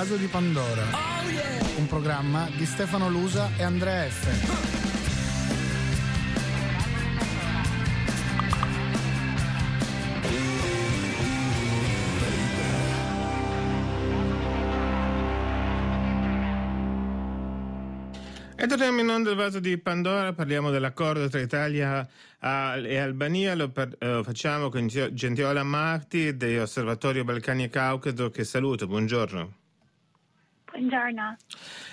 Vaso di Pandora. Un programma di Stefano Lusa e Andrea F. E torniamo in onda il vaso di Pandora, parliamo dell'accordo tra Italia e Albania, lo, per, eh, lo facciamo con Gentiola Marti dell'Osservatorio Balcani e Caucaso che saluto, buongiorno. Buongiorno.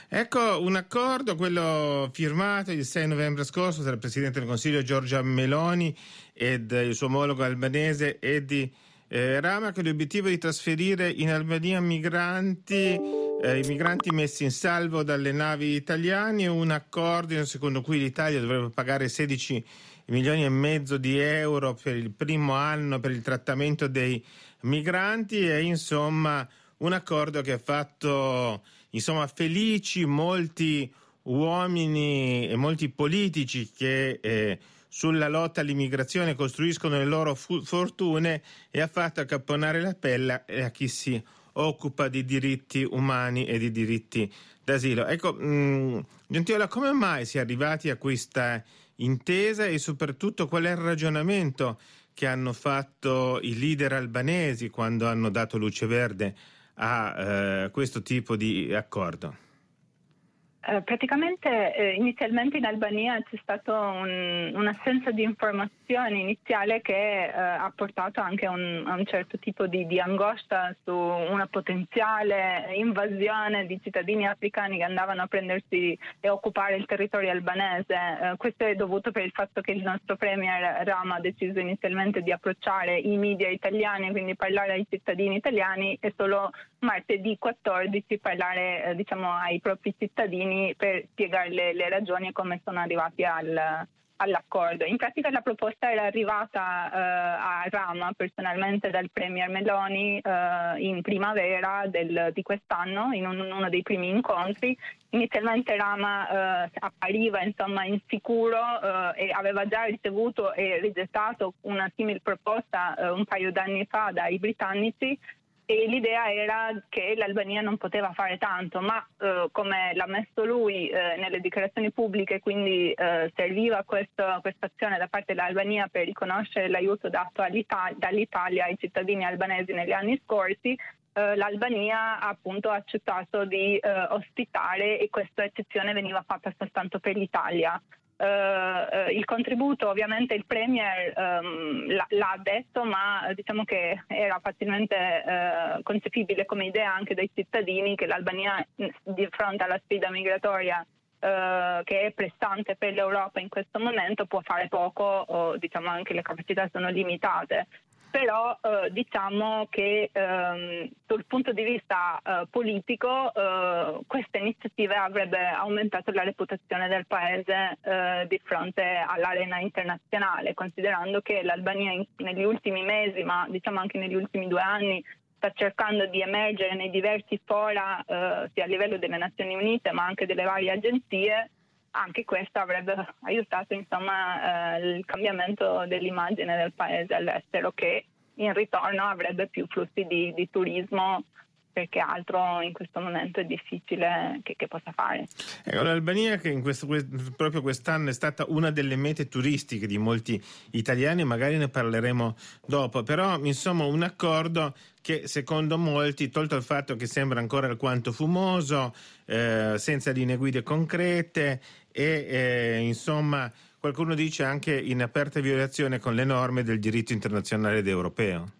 Ecco un accordo, quello firmato il 6 novembre scorso tra il Presidente del Consiglio Giorgia Meloni ed il suo omologo albanese Edi eh, Rama con l'obiettivo di trasferire in Albania migranti eh, i migranti messi in salvo dalle navi italiane, un accordo secondo cui l'Italia dovrebbe pagare 16 milioni e mezzo di euro per il primo anno per il trattamento dei migranti e insomma un accordo che ha fatto insomma, felici molti uomini e molti politici che eh, sulla lotta all'immigrazione costruiscono le loro fu- fortune e ha fatto accapponare la pelle a chi si occupa di diritti umani e di diritti d'asilo. Ecco, mh, mm, Gentiola, come mai si è arrivati a questa intesa e soprattutto qual è il ragionamento che hanno fatto i leader albanesi quando hanno dato luce verde a eh, questo tipo di accordo? Eh, praticamente eh, inizialmente in Albania c'è stata un, un'assenza di informazioni iniziale che eh, ha portato anche a un, a un certo tipo di, di, angoscia su una potenziale invasione di cittadini africani che andavano a prendersi e occupare il territorio albanese. Eh, questo è dovuto per il fatto che il nostro premier Rama ha deciso inizialmente di approcciare i media italiani, quindi parlare ai cittadini italiani e solo martedì 14 parlare eh, diciamo, ai propri cittadini per spiegare le, le ragioni e come sono arrivati al, all'accordo. In pratica la proposta era arrivata eh, a Rama personalmente dal Premier Meloni eh, in primavera del, di quest'anno, in un, uno dei primi incontri. Inizialmente Rama eh, appariva insomma, insicuro eh, e aveva già ricevuto e rigettato una simile proposta eh, un paio d'anni fa dai britannici e l'idea era che l'Albania non poteva fare tanto, ma eh, come l'ha messo lui eh, nelle dichiarazioni pubbliche, quindi eh, serviva questa azione da parte dell'Albania per riconoscere l'aiuto dato dall'Italia ai cittadini albanesi negli anni scorsi, eh, l'Albania ha appunto accettato di eh, ospitare e questa eccezione veniva fatta soltanto per l'Italia. Uh, il contributo ovviamente il Premier um, l'ha detto ma diciamo che era facilmente uh, concepibile come idea anche dai cittadini che l'Albania di fronte alla sfida migratoria uh, che è pressante per l'Europa in questo momento può fare poco o diciamo anche le capacità sono limitate però eh, diciamo che ehm, dal punto di vista eh, politico eh, questa iniziativa avrebbe aumentato la reputazione del paese eh, di fronte all'arena internazionale, considerando che l'Albania in, negli ultimi mesi, ma diciamo anche negli ultimi due anni, sta cercando di emergere nei diversi fora, eh, sia a livello delle Nazioni Unite ma anche delle varie agenzie, anche questo avrebbe aiutato insomma, eh, il cambiamento dell'immagine del paese all'estero che in ritorno avrebbe più flussi di, di turismo perché altro in questo momento è difficile che, che possa fare. Ecco, L'Albania che questo, proprio quest'anno è stata una delle mete turistiche di molti italiani, magari ne parleremo dopo, però insomma un accordo che secondo molti, tolto il fatto che sembra ancora alquanto fumoso, eh, senza linee guide concrete e eh, insomma qualcuno dice anche in aperta violazione con le norme del diritto internazionale ed europeo.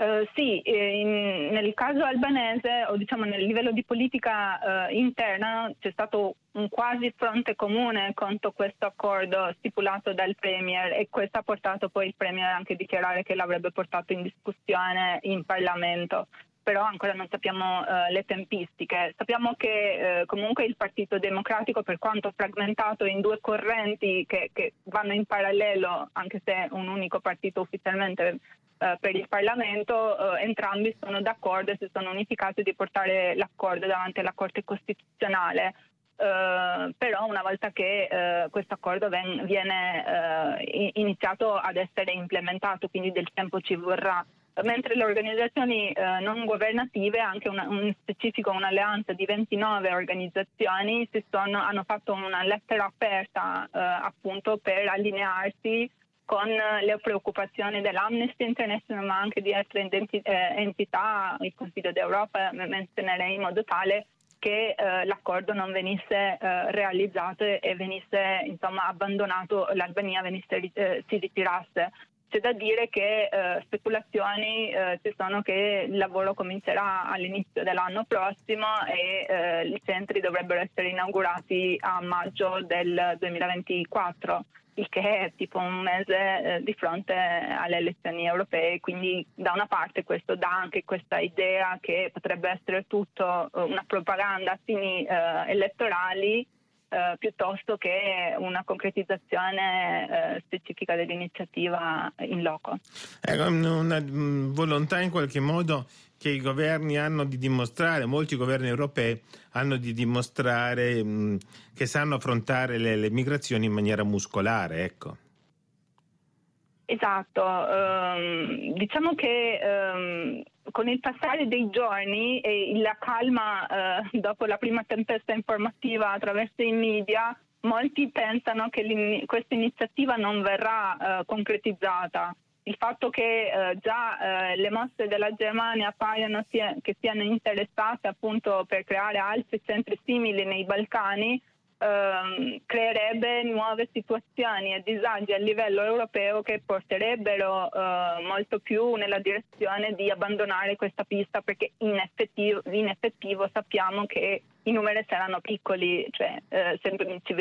Uh, sì, in, nel caso albanese o diciamo nel livello di politica uh, interna c'è stato un quasi fronte comune contro questo accordo stipulato dal Premier e questo ha portato poi il Premier anche a dichiarare che l'avrebbe portato in discussione in Parlamento però ancora non sappiamo uh, le tempistiche. Sappiamo che uh, comunque il Partito Democratico, per quanto frammentato in due correnti che, che vanno in parallelo, anche se un unico partito ufficialmente uh, per il Parlamento, entrambi sono d'accordo e si sono unificati di portare l'accordo davanti alla Corte Costituzionale. Uh, però una volta che uh, questo accordo ven- viene uh, iniziato ad essere implementato, quindi del tempo ci vorrà mentre le organizzazioni eh, non governative, anche una, un specifico un'alleanza di 29 organizzazioni, sono, hanno fatto una lettera aperta eh, appunto per allinearsi con le preoccupazioni dell'Amnesty International ma anche di altre eh, entità, il Consiglio d'Europa menzionerei in modo tale che eh, l'accordo non venisse eh, realizzato e venisse insomma, abbandonato, l'Albania venisse, eh, si ritirasse. C'è da dire che eh, speculazioni eh, ci sono che il lavoro comincerà all'inizio dell'anno prossimo e eh, i centri dovrebbero essere inaugurati a maggio del 2024 il che è tipo un mese eh, di fronte alle elezioni europee, quindi da una parte questo dà anche questa idea che potrebbe essere tutto eh, una propaganda a fini eh, elettorali eh, piuttosto che una concretizzazione eh, specifica dell'iniziativa in loco. Ecco, una mm, volontà in qualche modo che i governi hanno di dimostrare, molti governi europei hanno di dimostrare mh, mm, che sanno affrontare le, le, migrazioni in maniera muscolare, ecco. Esatto, um, diciamo che um, con il passare dei giorni e la calma uh, dopo la prima tempesta informativa attraverso i media, molti pensano che questa iniziativa non verrà uh, concretizzata. Il fatto che uh, già le mosse della Germania appaiono sia, che siano interessate appunto per creare altri centri simili nei Balcani ehm, creerebbe nuove situazioni e disagi a livello europeo che porterebbero eh, molto più nella direzione di abbandonare questa pista perché in effettivo, in effettivo sappiamo che i numeri saranno piccoli, cioè, eh, se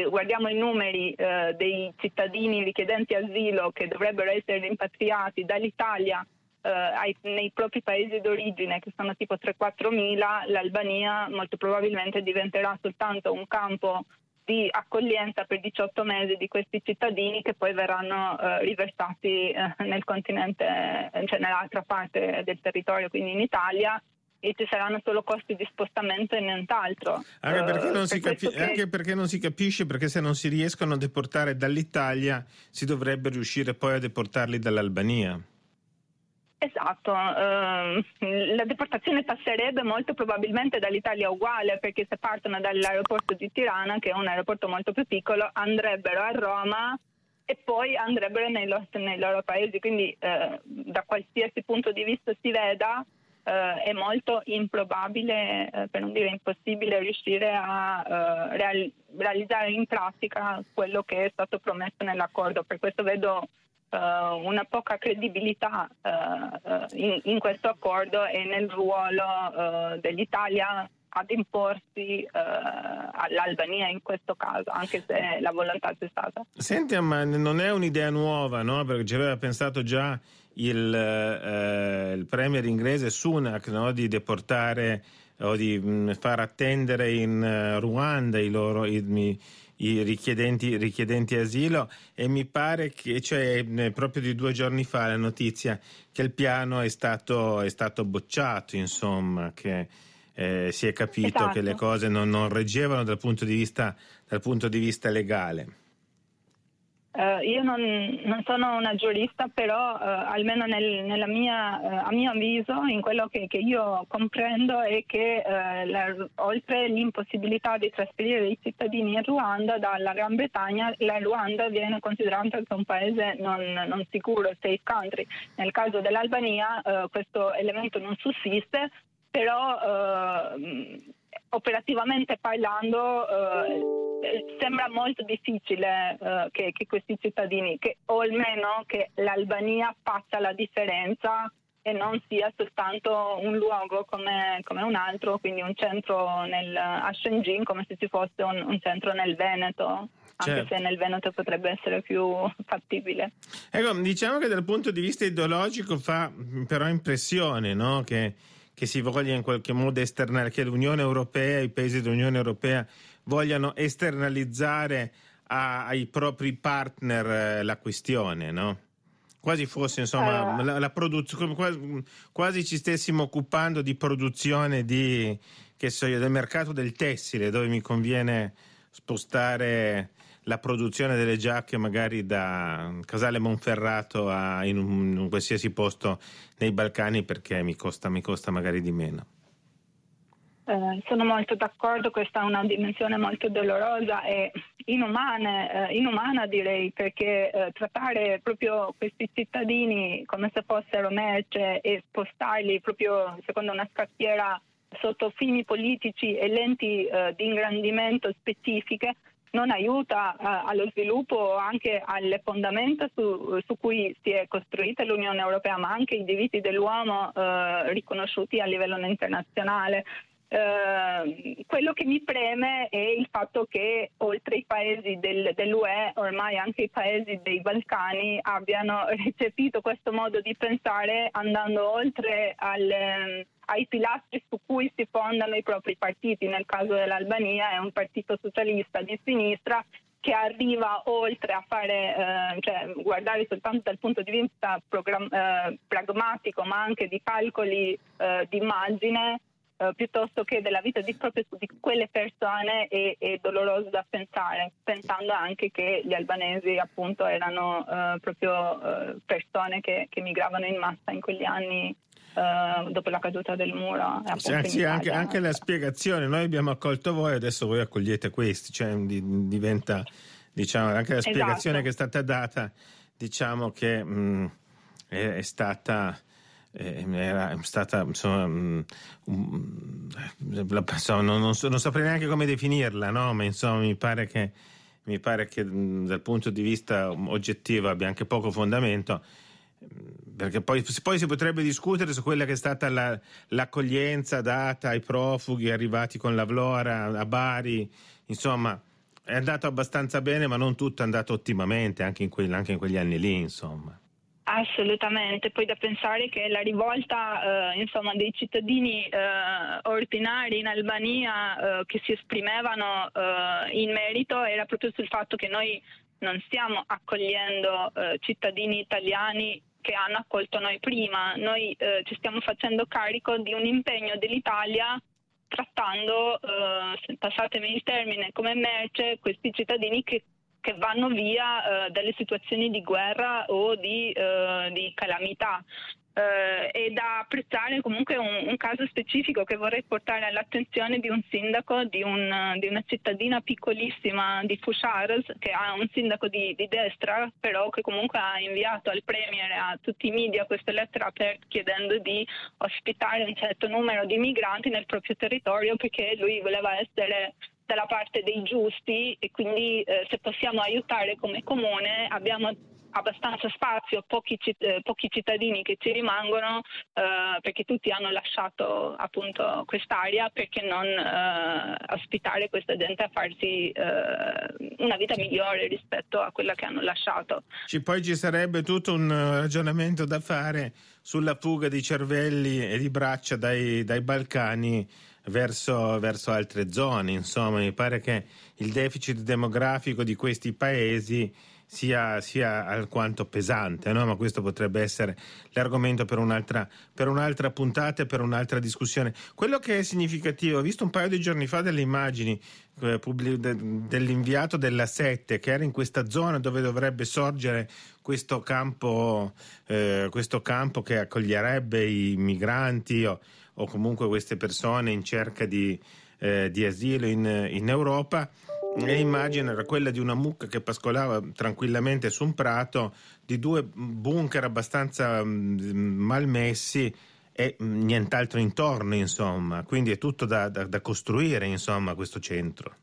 guardiamo i numeri eh, dei cittadini richiedenti asilo che dovrebbero essere rimpatriati dall'Italia eh, ai, nei propri paesi d'origine, che sono tipo 3-4 mila, l'Albania molto probabilmente diventerà soltanto un campo di accoglienza per 18 mesi di questi cittadini che poi verranno eh, riversati eh, nel continente, eh, cioè nell'altra parte del territorio, quindi in Italia, e ci saranno solo costi di spostamento e nient'altro. Anche perché, non, per capi- che... anche perché non si capisce, perché se non si riescono a deportare dall'Italia si dovrebbe riuscire poi a deportarli dall'Albania. Esatto, uh, la deportazione passerebbe molto probabilmente dall'Italia uguale perché se partono dall'aeroporto di Tirana, che è un aeroporto molto più piccolo, andrebbero a Roma e poi andrebbero nei, loro, nei loro paesi. Quindi uh, da qualsiasi punto di vista si veda uh, è molto improbabile, eh, per non dire impossibile, riuscire a real- realizzare in pratica quello che è stato promesso nell'accordo. Per questo vedo una poca credibilità uh, in, in, questo accordo e nel ruolo dell'Italia ad imporsi all'Albania in questo caso, anche se la volontà c'è stata. Senti, ma non è un'idea nuova, no? Perché ci aveva pensato già il, eh, il premier inglese Sunak no? di deportare o di mh, mm, far attendere in uh, Ruanda i loro i, i richiedenti, richiedenti, asilo e mi pare che, cioè proprio di due giorni fa la notizia che il piano è stato, è stato bocciato, insomma, che eh, si è capito esatto. che le cose non, non reggevano dal punto di vista, dal punto di vista legale. Uh, io non, non, sono una giurista, però uh, almeno nel, mia, uh, a mio avviso, in quello che, che io comprendo è che la, oltre l'impossibilità di trasferire i cittadini in Ruanda dalla Gran Bretagna, la Ruanda viene considerata un paese non, non sicuro, safe country. Nel caso dell'Albania questo elemento non sussiste, però operativamente parlando eh, sembra molto difficile eh, che, che, questi cittadini, che, o almeno che l'Albania faccia la differenza e non sia soltanto un luogo come, come un altro, quindi un centro nel, a Shenzhen come se ci fosse un, un centro nel Veneto anche certo. se nel Veneto potrebbe essere più fattibile. Ecco, diciamo che dal punto di vista ideologico fa però impressione no? che che si voglia in qualche modo esternare, che l'Unione Europea, i paesi dell'Unione Europea vogliano esternalizzare a, ai propri partner eh, la questione, no? Quasi fosse, insomma, uh. la, la produzione, quasi, quasi, ci stessimo occupando di produzione di, che so io, del mercato del tessile, dove mi conviene spostare la produzione delle giacche magari da Casale Monferrato a in un, in un qualsiasi posto nei Balcani perché mi costa, mi costa magari di meno. Eh, sono molto d'accordo, questa è una dimensione molto dolorosa e inumane, eh, inumana direi, perché eh, trattare proprio questi cittadini come se fossero merce e spostarli proprio secondo una scacchiera sotto fini politici e lenti eh, di ingrandimento specifiche non aiuta uh, allo sviluppo anche alle fondamenta su, su, cui si è costruita l'Unione Europea, ma anche i diritti dell'uomo uh, riconosciuti a livello internazionale. Uh, quello che mi preme è il fatto che oltre i paesi del, dell'UE, ormai anche i paesi dei Balcani abbiano recepito questo modo di pensare andando oltre al, ai pilastri su cui si fondano i propri partiti. Nel caso dell'Albania è un partito socialista di sinistra che arriva oltre a fare, eh, cioè, guardare soltanto dal punto di vista program- eh, pragmatico, ma anche di calcoli eh, di immagine, eh, piuttosto che della vita di, proprio di quelle persone è, è, doloroso da pensare, pensando anche che gli albanesi appunto erano eh, proprio eh, persone che, che migravano in massa in quegli anni Uh, dopo la caduta del muro. Sì, sì anche, anche, la spiegazione, noi abbiamo accolto voi, adesso voi accogliete questi, cioè diventa, diciamo, anche la spiegazione esatto. che è stata data, diciamo che mh, mm, è, è, stata... Era stata insomma, um, non, non, so, non, saprei neanche come definirla, no? ma insomma mi pare che, mi pare che mh, dal punto di vista oggettivo abbia anche poco fondamento perché poi, poi, si potrebbe discutere su quella che è stata la, l'accoglienza data ai profughi arrivati con la Vlora a Bari, insomma è andato abbastanza bene ma non tutto è andato ottimamente anche in, quegli, anche in quegli anni lì insomma. Assolutamente, poi da pensare che la rivolta eh, insomma, dei cittadini eh, ordinari in Albania eh, che si esprimevano eh, in merito era proprio sul fatto che noi non stiamo accogliendo eh, cittadini italiani che hanno accolto noi prima, noi eh, ci stiamo facendo carico di un impegno dell'Italia trattando, passatemi il termine, come merce questi cittadini che, che vanno via eh, dalle situazioni di guerra o di, eh, di calamità. Eh, è da apprezzare comunque un, un, caso specifico che vorrei portare all'attenzione di un sindaco di, un, di una cittadina piccolissima di Fusharas che ha un sindaco di, di, destra però che comunque ha inviato al premier e a tutti i media questa lettera aperta chiedendo di ospitare un certo numero di migranti nel proprio territorio perché lui voleva essere dalla parte dei giusti e quindi eh, se possiamo aiutare come comune abbiamo abbastanza spazio, pochi, eh, pochi, cittadini che ci rimangono eh, perché tutti hanno lasciato appunto quest'area perché non eh, ospitare questa gente a farsi eh, una vita migliore rispetto a quella che hanno lasciato. Ci, poi ci sarebbe tutto un ragionamento da fare sulla fuga di cervelli e di braccia dai, dai Balcani verso, verso altre zone, insomma mi pare che il deficit demografico di questi paesi sia, sia alquanto pesante, no? ma questo potrebbe essere l'argomento per un'altra, per un'altra puntata e per un'altra discussione. Quello che è significativo, ho visto un paio di giorni fa delle immagini eh, dell'inviato della Sette che era in questa zona dove dovrebbe sorgere questo campo, eh, questo campo che accoglierebbe i migranti o, o comunque queste persone in cerca di, eh, di asilo in, in Europa L'immagine era quella di una mucca che pascolava tranquillamente su un prato, di due bunker abbastanza mm, malmessi e mm, nient'altro intorno, insomma. Quindi è tutto da, da, da costruire, insomma, questo centro.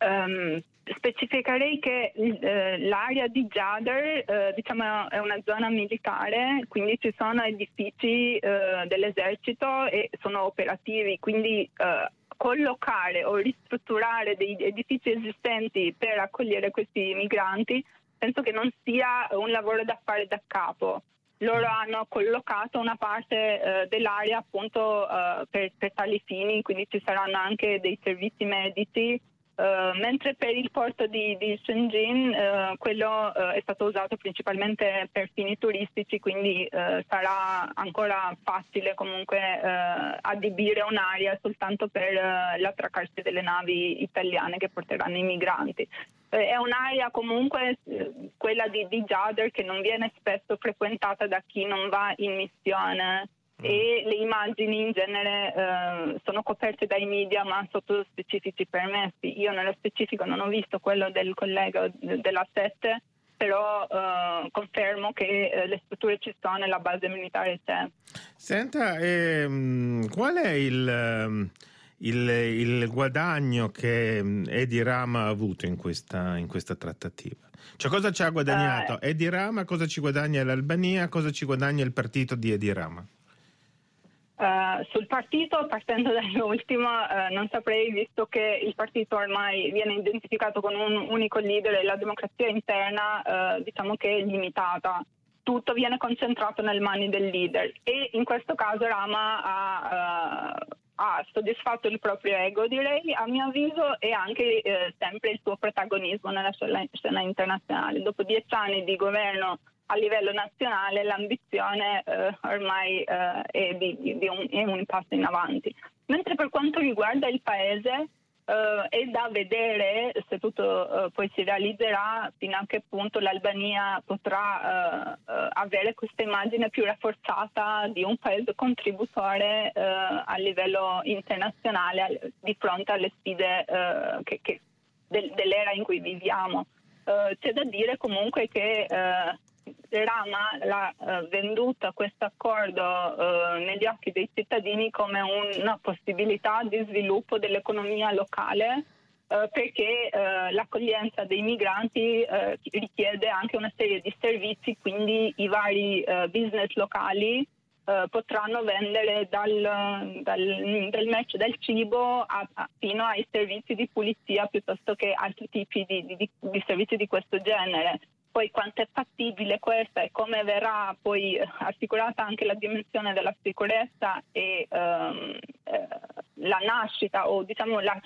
Um, specificherei che eh, l'area di Jader eh, diciamo, è una zona militare, quindi ci sono edifici eh, dell'esercito e sono operativi, quindi eh, collocare o ristrutturare dei edifici esistenti per accogliere questi migranti, penso che non sia un lavoro da fare da capo. Loro hanno collocato una parte eh, dell'area appunto eh, per, per, tali fini, quindi ci saranno anche dei servizi medici Uh, mentre per il porto di, di Shenzhen uh, quello uh, è stato usato principalmente per fini turistici, quindi sarà ancora facile comunque adibire un'area soltanto per l'attraccarsi delle navi italiane che porteranno i migranti. è un'area comunque, quella di, di Jader, che non viene spesso frequentata da chi non va in missione e le immagini in genere eh, sono coperte dai media ma sotto specifici permessi. Io nello specifico non ho visto quello del collega della 7, però eh, confermo che eh, le strutture ci sono e la base militare c'è. Senta, ehm, qual è il, ehm, il, il, guadagno che mm, Edi Rama ha avuto in questa, in questa trattativa? Cioè cosa ci ha guadagnato eh. Edi Rama, cosa ci guadagna l'Albania, cosa ci guadagna il partito di Edi Rama? Uh, sul partito, partendo dall'ultimo, uh, non saprei, visto che il partito ormai viene identificato con un unico leader e la democrazia interna uh, diciamo che è limitata. Tutto viene concentrato nelle mani del leader e in questo caso Rama ha, ha soddisfatto il proprio ego, direi, a mio avviso, e anche sempre il suo protagonismo nella scena internazionale. Dopo dieci anni di governo a livello nazionale l'ambizione eh, ormai eh, è, di, di un, è, un, passo in avanti. Mentre per quanto riguarda il Paese eh, è da vedere se tutto eh, poi si realizzerà fino a che punto l'Albania potrà eh, eh, avere questa immagine più rafforzata di un Paese contributore a livello internazionale di fronte alle sfide che, che del, dell'era in cui viviamo. c'è da dire comunque che Rama l'ha eh, venduta questo accordo eh, negli occhi dei cittadini come un, una possibilità di sviluppo dell'economia locale eh, perché l'accoglienza dei migranti richiede anche una serie di servizi, quindi i vari business locali potranno vendere dal, dal, dal match del cibo a, a, fino ai servizi di pulizia piuttosto che altri tipi di, di, di servizi di questo genere poi quanto è fattibile questa e come verrà poi assicurata anche la dimensione della sicurezza e ehm, eh, la nascita o diciamo la,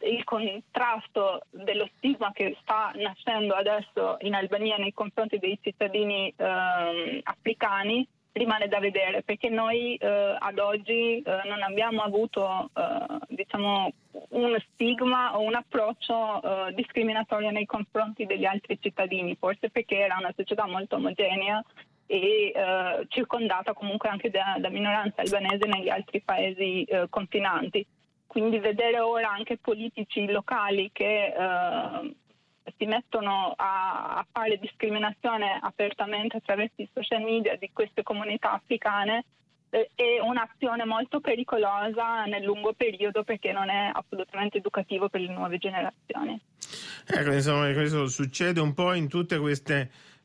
il contrasto dello stigma che sta nascendo adesso in Albania nei confronti dei cittadini ehm, africani rimane da vedere perché noi eh, ad oggi eh, non abbiamo avuto eh, diciamo, uno stigma o un approccio eh, discriminatorio nei confronti degli altri cittadini, forse perché era una società molto omogenea e eh, circondata comunque anche da, da, minoranza albanese negli altri paesi eh, confinanti. Quindi vedere ora anche politici locali che si mettono a, a, fare discriminazione apertamente attraverso i social media di queste comunità africane è un'azione molto pericolosa nel lungo periodo perché non è assolutamente educativo per le nuove generazioni. Ecco, insomma, questo succede un po' in tutti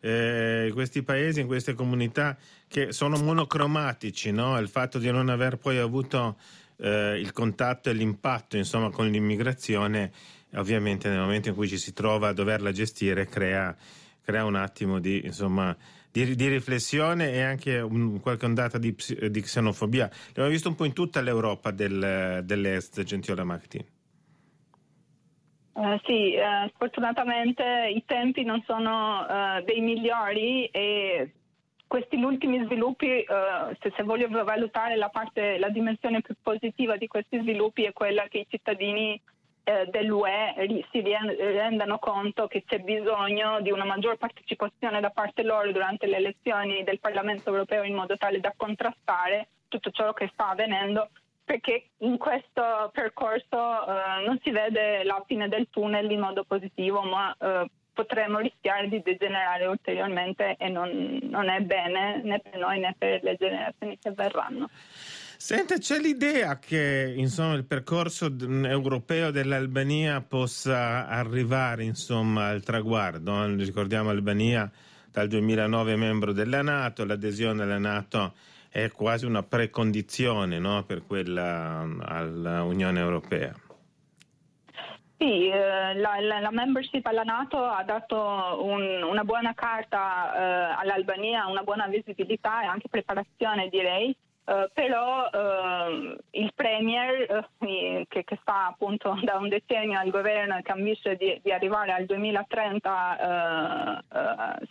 eh, questi paesi, in queste comunità che sono monocromatici, no? il fatto di non aver poi avuto eh, il contatto e l'impatto insomma, con l'immigrazione ovviamente nel momento in cui ci si trova a doverla gestire crea, crea un attimo di, insomma, di, di, riflessione e anche un, qualche ondata di, di, xenofobia. L'abbiamo visto un po' in tutta l'Europa del, dell'Est, Gentile Martin. Uh, sì, uh, sfortunatamente i tempi non sono uh, dei migliori e questi ultimi sviluppi, se, se, voglio valutare la, parte, la dimensione più positiva di questi sviluppi è quella che i cittadini eh, dell'UE si rendano conto che c'è bisogno di una maggior partecipazione da parte loro durante le elezioni del Parlamento europeo in modo tale da contrastare tutto ciò che sta avvenendo perché in questo percorso eh, non si vede la fine del tunnel in modo positivo, ma eh, potremmo rischiare di degenerare ulteriormente e non, non è bene né per noi né per le generazioni che verranno. Senta, c'è l'idea che insomma, il percorso europeo dell'Albania possa arrivare insomma, al traguardo? Ricordiamo Albania dal 2009 membro della Nato, l'adesione alla Nato è quasi una precondizione no, per quella all'Unione Europea. Sì, eh, la, la, la, membership alla Nato ha dato un, una buona carta eh, all'Albania, una buona visibilità e anche preparazione direi Uh, però uh, il Premier, uh, che, che, sta appunto da un decennio al governo e che ambisce di, di arrivare al 2030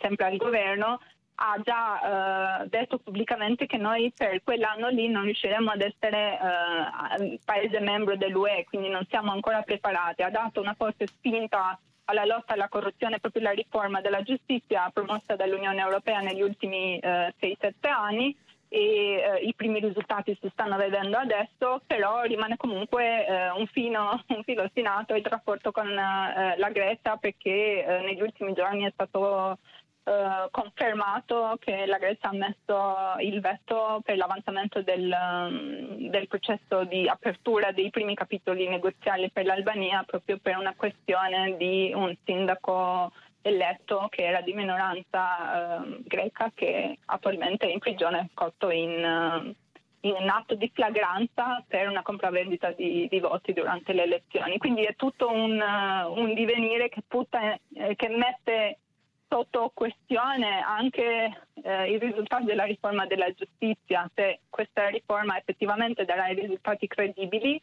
sempre al governo, ha già detto pubblicamente che noi per quell'anno lì non riusciremo ad essere paese membro dell'UE, quindi non siamo ancora preparati. Ha dato una forte spinta alla lotta alla corruzione proprio la riforma della giustizia promossa dall'Unione Europea negli ultimi eh, 6-7 anni e eh, i primi risultati si stanno vedendo adesso, però rimane comunque eh, un, fino, un filo ostinato il rapporto con eh, la Grecia perché eh, negli ultimi giorni è stato eh, confermato che la Grecia ha messo il veto per l'avanzamento del, um, del, processo di apertura dei primi capitoli negoziali per l'Albania proprio per una questione di un sindaco eletto che era di minoranza eh, greca che attualmente è in prigione cotto in, uh, in atto di flagranza per una compravendita di, di, voti durante le elezioni. Quindi è tutto un, uh, un divenire che, putta, eh, che mette sotto questione anche eh, i risultati della riforma della giustizia, se questa riforma effettivamente darà i risultati credibili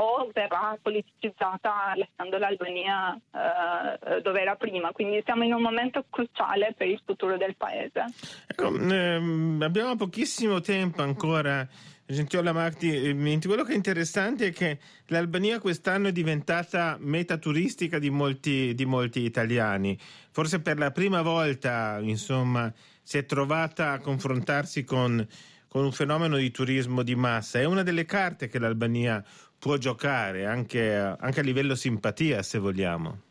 o verrà politicizzata lasciando l'Albania eh, dove era prima. Quindi siamo in un momento cruciale per il futuro del paese. Ecco, ehm, abbiamo pochissimo tempo ancora. Gentiola Marti, ehm, quello che è interessante è che l'Albania quest'anno è diventata meta turistica di molti, di molti italiani. Forse per la prima volta, insomma, si è trovata a confrontarsi con, con un fenomeno di turismo di massa. È una delle carte che l'Albania può giocare anche, anche a livello simpatia, se vogliamo.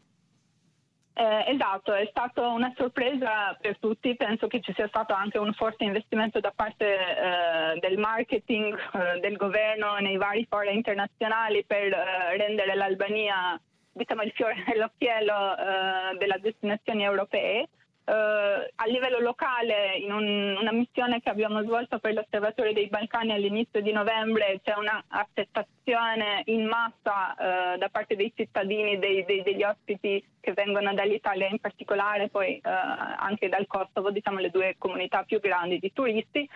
Eh, esatto, è stata una sorpresa per tutti, penso che ci sia stato anche un forte investimento da parte eh, del marketing eh, del governo nei vari fori internazionali per eh, rendere l'Albania diciamo, il fiore nell'occhiello eh, delle destinazioni europee Uh, a livello locale, in un, una missione che abbiamo svolto per l'Osservatorio dei Balcani all'inizio di novembre, c'è un'accettazione in massa uh, da parte dei cittadini, dei, dei, degli ospiti che vengono dall'Italia in particolare, poi uh, anche dal Kosovo, diciamo le due comunità più grandi di turisti,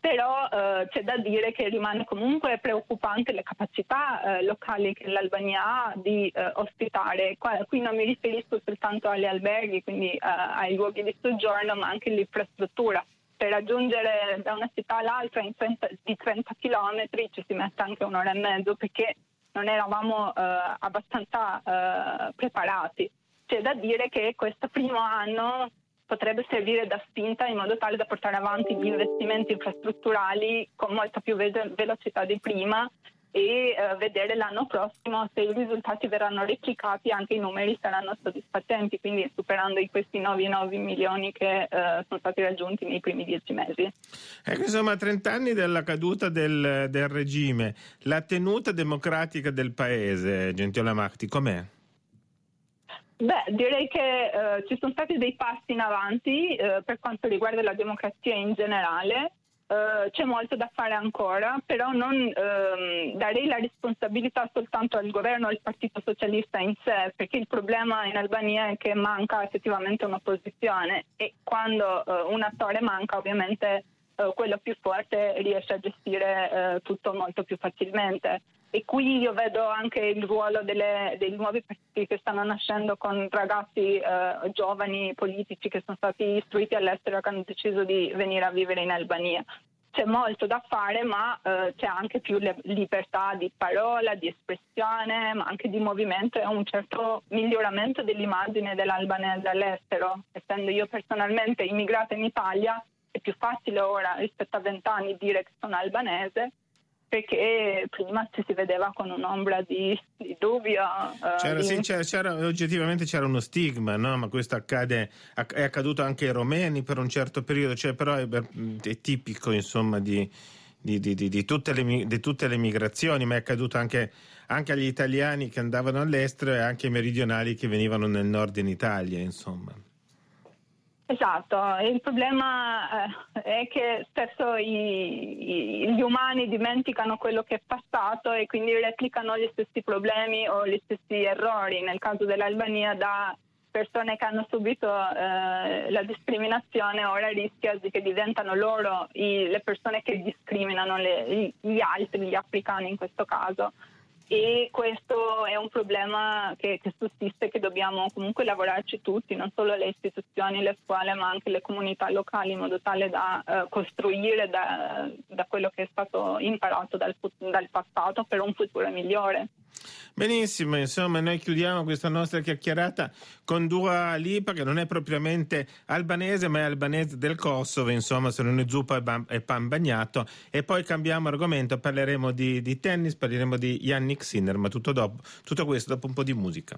però eh, c'è da dire che rimane comunque preoccupante le capacità eh, locali che l'Albania ha di eh, ospitare. Qua, qui non mi riferisco soltanto agli alberghi, quindi eh, ai luoghi di soggiorno, ma anche all'infrastruttura. Per raggiungere da una città all'altra 30, di 30 km ci si mette anche un'ora e mezzo perché non eravamo eh, abbastanza eh, preparati. C'è da dire che questo primo anno potrebbe servire da spinta in modo tale da portare avanti gli investimenti infrastrutturali con molta più ve- velocità di prima e eh, vedere l'anno prossimo se i risultati verranno replicati anche i numeri saranno soddisfacenti, quindi superando questi 9, milioni che eh, sono stati raggiunti nei primi dieci mesi. Ecco, insomma, 30 anni dalla caduta del, del regime, la tenuta democratica del paese, Gentile Marti, com'è? Beh, direi che eh, ci sono stati dei passi in avanti eh, per quanto riguarda la democrazia in generale. Uh, c'è molto da fare ancora, però non uh, darei la responsabilità soltanto al governo e al Partito Socialista in sé, perché il problema in Albania è che manca effettivamente un'opposizione e quando uh, un attore manca ovviamente quello più forte riesce a gestire tutto molto più facilmente. E qui io vedo anche il ruolo delle, dei nuovi partiti che stanno nascendo con ragazzi eh, giovani politici che sono stati istruiti all'estero e che hanno deciso di venire a vivere in Albania. C'è molto da fare, ma eh, c'è anche più libertà di parola, di espressione, ma anche di movimento e un certo miglioramento dell'immagine dell'albanese all'estero. Essendo io personalmente immigrata in Italia, è più facile ora rispetto a vent'anni dire che sono albanese perché prima ci si vedeva con un'ombra di, di dubbio. Uh, c'era, di... Sì, c'era, c'era, oggettivamente c'era uno stigma, no? ma questo accade, è accaduto anche ai romeni per un certo periodo, cioè, però è, è tipico insomma, di, di, di, tutte le, di, tutte le, migrazioni, ma è accaduto anche, anche, agli italiani che andavano all'estero e anche ai meridionali che venivano nel nord in Italia. Insomma. Esatto, il problema eh, è che spesso i, i, gli umani dimenticano quello che è passato e quindi replicano gli stessi problemi o gli stessi errori. Nel caso dell'Albania da persone che hanno subito eh, la discriminazione ora rischia che diventano loro i, le persone che discriminano le, gli altri, gli africani in questo caso e questo è un problema che, che sussiste che dobbiamo comunque lavorarci tutti, non solo le istituzioni, le scuole, ma anche le comunità locali in modo tale da uh, costruire da, da, quello che è stato imparato dal, dal passato per un futuro migliore. Benissimo, insomma, noi chiudiamo questa nostra chiacchierata con Dua Lipa, che non è propriamente albanese, ma è albanese del Kosovo, insomma, se non è zuppa e pan bagnato. E poi cambiamo argomento, parleremo di, di tennis, parleremo di Yannick Sinner, ma tutto, dopo, tutto questo dopo un po' di musica.